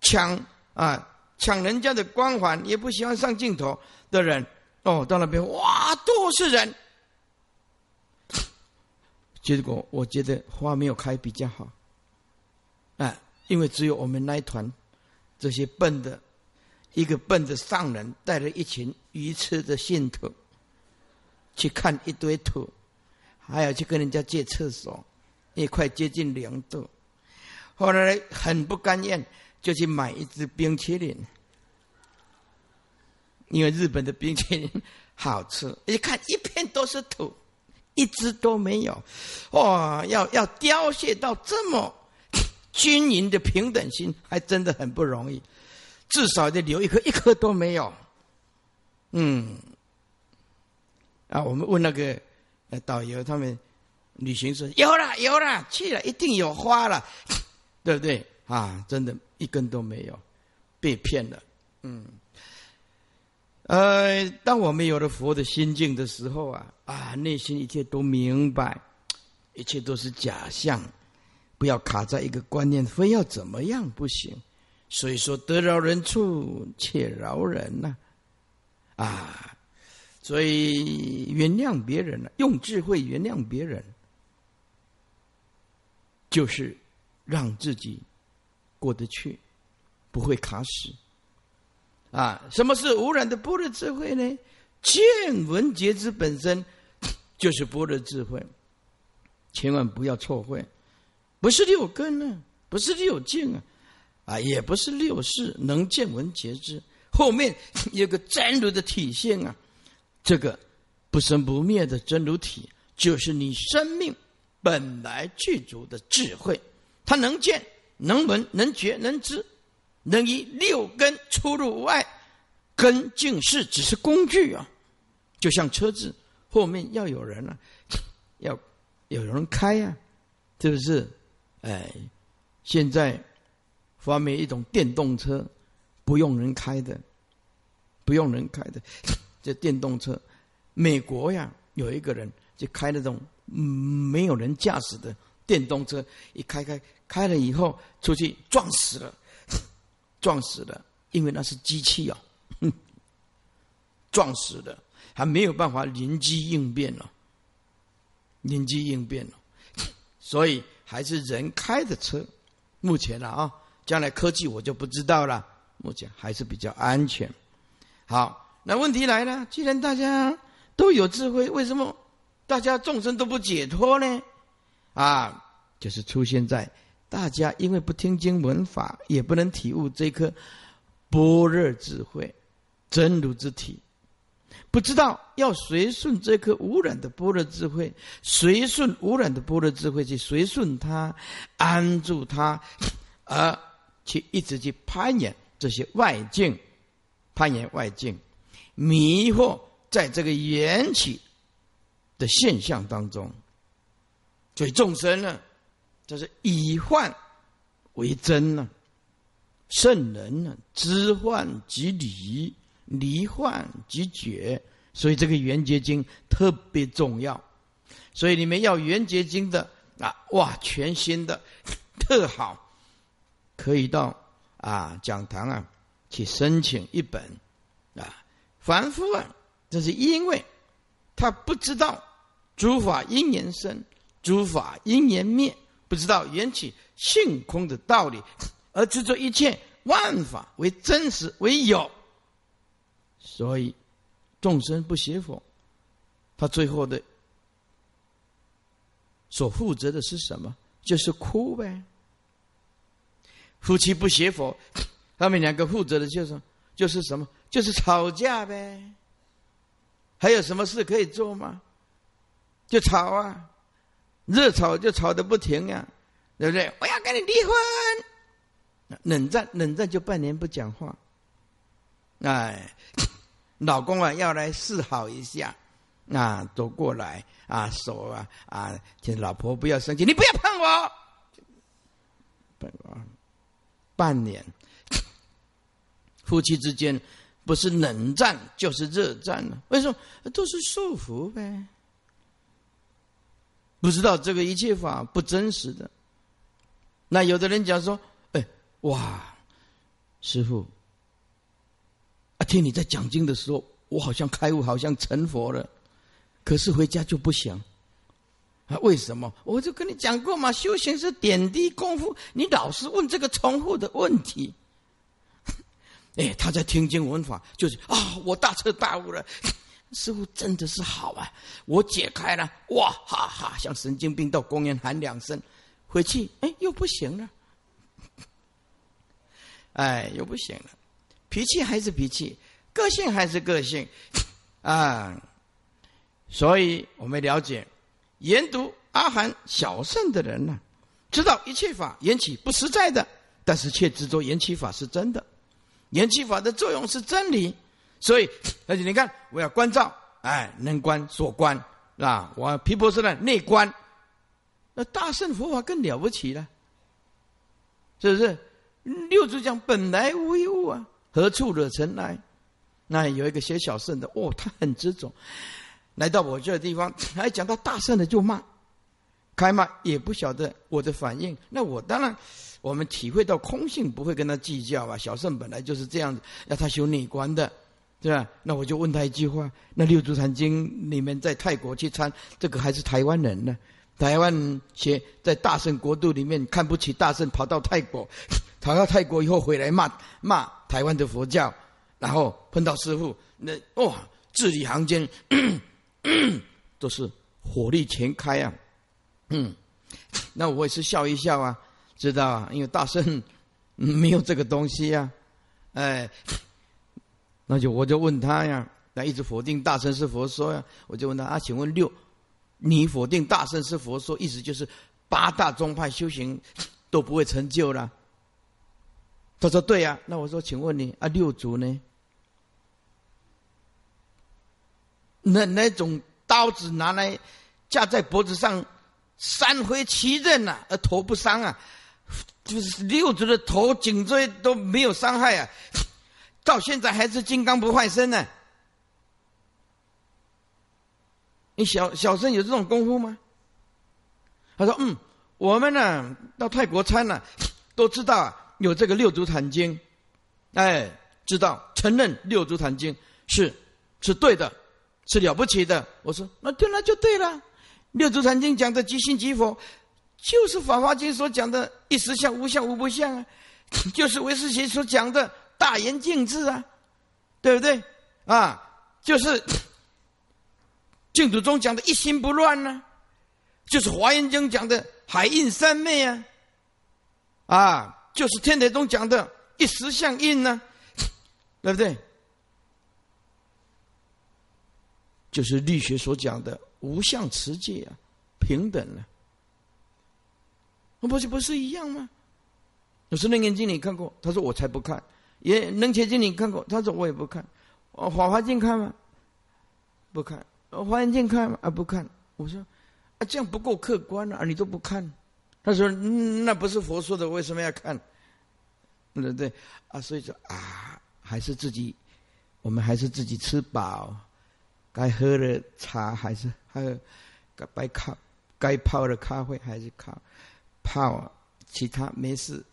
抢啊。抢人家的光环，也不喜欢上镜头的人，哦，到那边哇，都是人。结果我觉得花没有开比较好，啊，因为只有我们那一团这些笨的，一个笨的上人带着一群愚痴的信徒去看一堆土，还要去跟人家借厕所，也快接近零度。后来很不甘愿。就去买一只冰淇淋，因为日本的冰淇淋好吃。一看一片都是土，一只都没有。哇，要要凋谢到这么均匀的平等心，还真的很不容易。至少得留一颗，一颗都没有。嗯，啊，我们问那个导游，他们旅行社有了，有了，去了，一定有花了，对不对？啊，真的，一根都没有，被骗了。嗯，呃，当我们有了佛的心境的时候啊，啊，内心一切都明白，一切都是假象，不要卡在一个观念，非要怎么样不行。所以说，得饶人处且饶人呐。啊，所以原谅别人了，用智慧原谅别人，就是让自己过得去，不会卡死。啊，什么是无染的般若智慧呢？见闻觉知本身就是般若智慧，千万不要错会，不是六根啊，不是六境啊，啊，也不是六识能见闻觉知。后面 有个真如的体现啊，这个不生不灭的真如体，就是你生命本来具足的智慧。它能见、能闻、能觉、能知，能以六根出入外，根净是只是工具啊。就像车子后面要有人啊，要有人开呀，是不是？哎，现在发明一种电动车。不用人开的，不用人开的，这电动车，美国呀，有一个人就开那种没有人驾驶的电动车，一开开开了以后出去撞死了，撞死了，因为那是机器哦，撞死了，还没有办法临机应变了，临机应变了，所以还是人开的车，目前了啊，将来科技我就不知道了。目前还是比较安全。好，那问题来了，既然大家都有智慧，为什么大家众生都不解脱呢？啊，就是出现在大家因为不听经闻法，也不能体悟这颗般若智慧真如之体，不知道要随顺这颗无染的般若智慧，随顺无染的般若智慧去随顺它，安住它，而去一直去攀岩。这些外境，攀岩外境，迷惑在这个缘起的现象当中，所以众生呢，就是以幻为真呢。圣人呢，知幻即理，离幻即觉，所以这个圆觉经特别重要。所以你们要圆觉经的啊，哇，全新的，特好，可以到。啊，讲堂啊，去申请一本啊，凡夫啊，这是因为他不知道诸法因缘生，诸法因缘灭，不知道缘起性空的道理，而执着一切万法为真实为有，所以众生不学佛，他最后的所负责的是什么？就是哭呗。夫妻不学佛，他们两个负责的就是就是什么？就是吵架呗。还有什么事可以做吗？就吵啊，热吵就吵得不停呀，对不对？我要跟你离婚。冷战，冷战就半年不讲话。哎，老公啊，要来示好一下，啊，走过来啊，手啊啊，请老婆不要生气，你不要碰我。半年，夫妻之间不是冷战就是热战了。为什么？都是束缚呗。不知道这个一切法不真实的。那有的人讲说：“哎，哇，师傅，啊，听你在讲经的时候，我好像开悟，好像成佛了。可是回家就不行。”啊，为什么？我就跟你讲过嘛，修行是点滴功夫，你老是问这个重复的问题。哎，他在听经闻法，就是啊，我大彻大悟了，师傅真的是好啊，我解开了，哇哈哈，像神经病到公园喊两声，回去哎又不行了，哎又不行了，脾气还是脾气，个性还是个性，啊，所以我们了解。研读阿含小圣的人呢，知道一切法缘起不实在的，但是却执着缘起法是真的。缘起法的作用是真理，所以而且你看，我要关照，哎，能观所观啊，我皮婆舍那内观，那大圣佛法更了不起了，是不是？六祖讲本来无一物啊，何处惹尘埃？那有一个写小圣的，哦，他很执着，来到我这个地方，还讲到大圣的就骂，开骂也不晓得我的反应。那我当然，我们体会到空性，不会跟他计较啊。小圣本来就是这样子，要他修内观的，对吧？那我就问他一句话：那六祖坛经你们在泰国去参，这个还是台湾人呢？台湾写在大圣国度里面看不起大圣，跑到泰国。跑到泰国以后回来骂骂台湾的佛教，然后碰到师傅，那哇字里行间 都是火力全开啊，嗯，那我也是笑一笑啊，知道啊，因为大圣 没有这个东西呀，哎，那就我就问他呀，那一直否定大圣是佛说呀，我就问他啊，请问六，你否定大圣是佛说，意思就是八大宗派修行 都不会成就了。他说：“对呀。”那我说：“请问你啊，六祖呢？那那种刀子拿来架在脖子上，三挥七刃呐，而头不伤啊？就是六祖的头颈椎都没有伤害啊，到现在还是金刚不坏身呢。你小小生有这种功夫吗？”他说：“嗯，我们呢到泰国参了，都知道。”啊”有这个六祖坛经，哎，知道承认六祖坛经是是对的，是了不起的。我说那对那就对了。六祖坛经讲的即心即佛，就是法华经所讲的一实相、无相、无不相啊，就是唯识学所讲的大圆净智啊，对不对？啊，就是 净土中讲的一心不乱呢，就是华严经讲的海印三昧啊，啊。就是天台宗讲的一时相应呢，对不对？就是力学所讲的无相持戒啊，平等了。那不是不是一样吗？我说楞严经你看过？他说我才不看。也楞伽经你看过？他说我也不看。哦，法华经看吗？不看。华严经看吗？啊，不看。我说啊，这样不够客观啊，你都不看。他说：“那不是佛说的，为什么要看？对不对？啊，所以说啊，还是自己，我们还是自己吃饱，该喝的茶还是喝，该咖该泡的咖啡还是咖泡，其他没事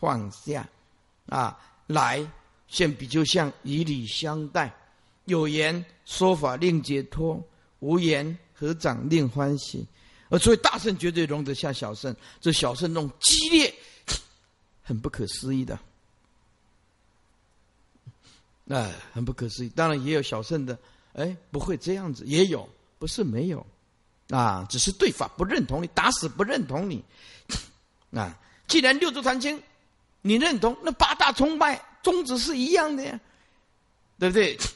放下啊。来，现比丘像以礼相待，有言说法令解脱，无言合掌令欢喜。”所以大圣绝对容得下小圣，这小圣那种激烈，很不可思议的，哎，很不可思议。当然也有小圣的，哎，不会这样子，也有，不是没有，啊，只是对法不认同你，打死不认同你，啊，既然六祖坛经你认同，那八大崇拜宗旨是一样的呀，对不对？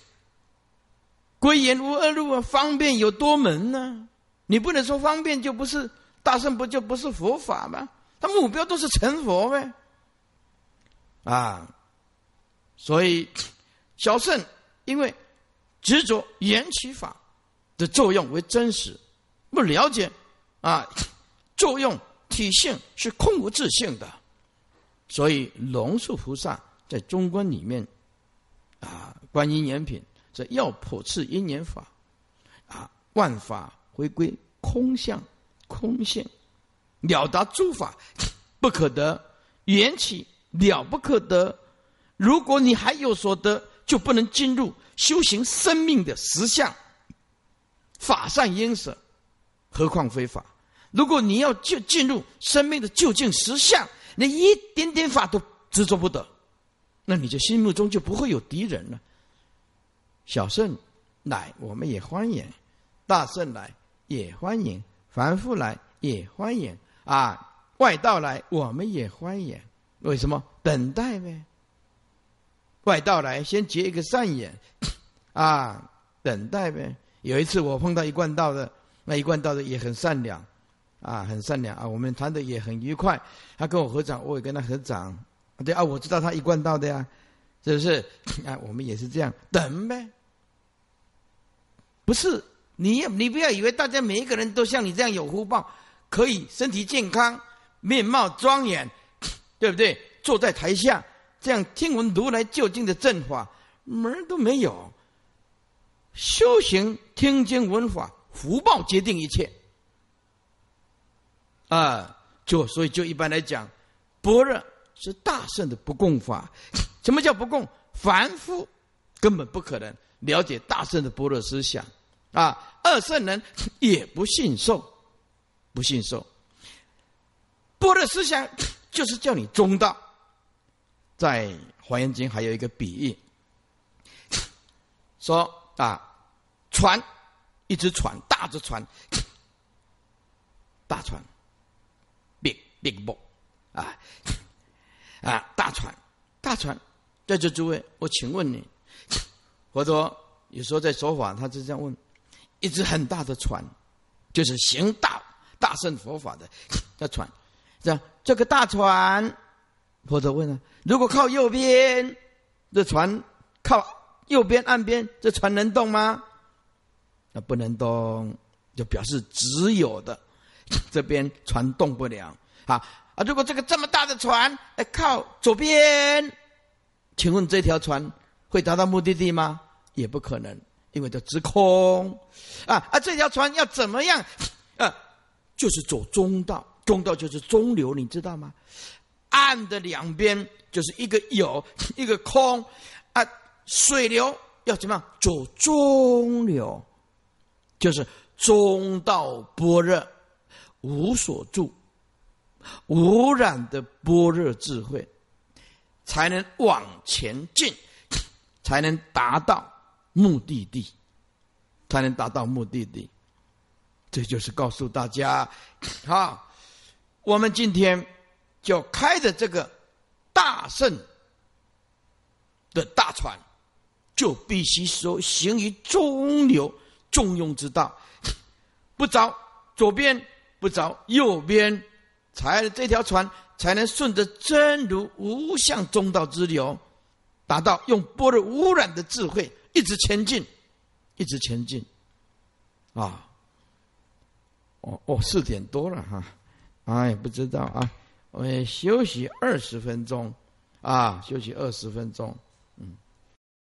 归言无二路啊，方便有多门呢？你不能说方便就不是大圣，不就不是佛法吗？他目标都是成佛呗，啊！所以小圣因为执着缘起法的作用为真实，不了解啊，作用体性是空无自性的，所以龙树菩萨在中观里面啊，观音严品这要破斥因缘法啊，万法。回归空相，空性了达诸法不可得，缘起了不可得。如果你还有所得，就不能进入修行生命的实相。法善因舍，何况非法？如果你要就进入生命的究竟实相，你一点点法都执着不得，那你就心目中就不会有敌人了。小圣来，我们也欢迎；大圣来。也欢迎，凡夫来也欢迎啊！外道来我们也欢迎。为什么？等待呗。外道来先结一个善缘，啊，等待呗。有一次我碰到一贯道的，那一贯道的也很善良，啊，很善良啊。我们谈的也很愉快。他跟我合掌，我也跟他合掌。对啊，我知道他一贯道的呀。是不是？啊，我们也是这样等呗。不是你，你不要以为大家每一个人都像你这样有福报，可以身体健康、面貌庄严，对不对？坐在台下这样听闻如来究竟的正法，门儿都没有。修行听经闻法，福报决定一切。啊，就所以就一般来讲，般若是大圣的不共法。什么叫不共？凡夫根本不可能了解大圣的般若思想啊！二圣人也不信受，不信受。般若思想就是叫你中道。在《华严经》还有一个比喻，说啊，船，一只船，大只船，大船。big big boat，啊啊，大船，大船，在座诸位，我请问你，佛陀有时候在说法，他是这样问：一只很大的船，就是行大大圣佛法的那船，这样这个大船，佛陀问了：如果靠右边，这船靠右边岸边，这船能动吗？那不能动，就表示只有的 这边船动不了。啊啊！如果这个这么大的船，哎，靠左边，请问这条船会达到目的地吗？也不可能，因为它直空。啊啊！这条船要怎么样？啊，就是走中道，中道就是中流，你知道吗？岸的两边就是一个有，一个空。啊，水流要怎么样？走中流，就是中道般若，无所住。无染的般若智慧，才能往前进，才能达到目的地，才能达到目的地。这就是告诉大家，哈，我们今天就开着这个大圣的大船，就必须说行于中流中庸之道，不着左边，不着右边。才这条船才能顺着真如无相中道之流，达到用般若污染的智慧一直前进，一直前进，啊！哦哦，四点多了哈，哎，不知道啊，我们休息二十分钟，啊，休息二十分钟，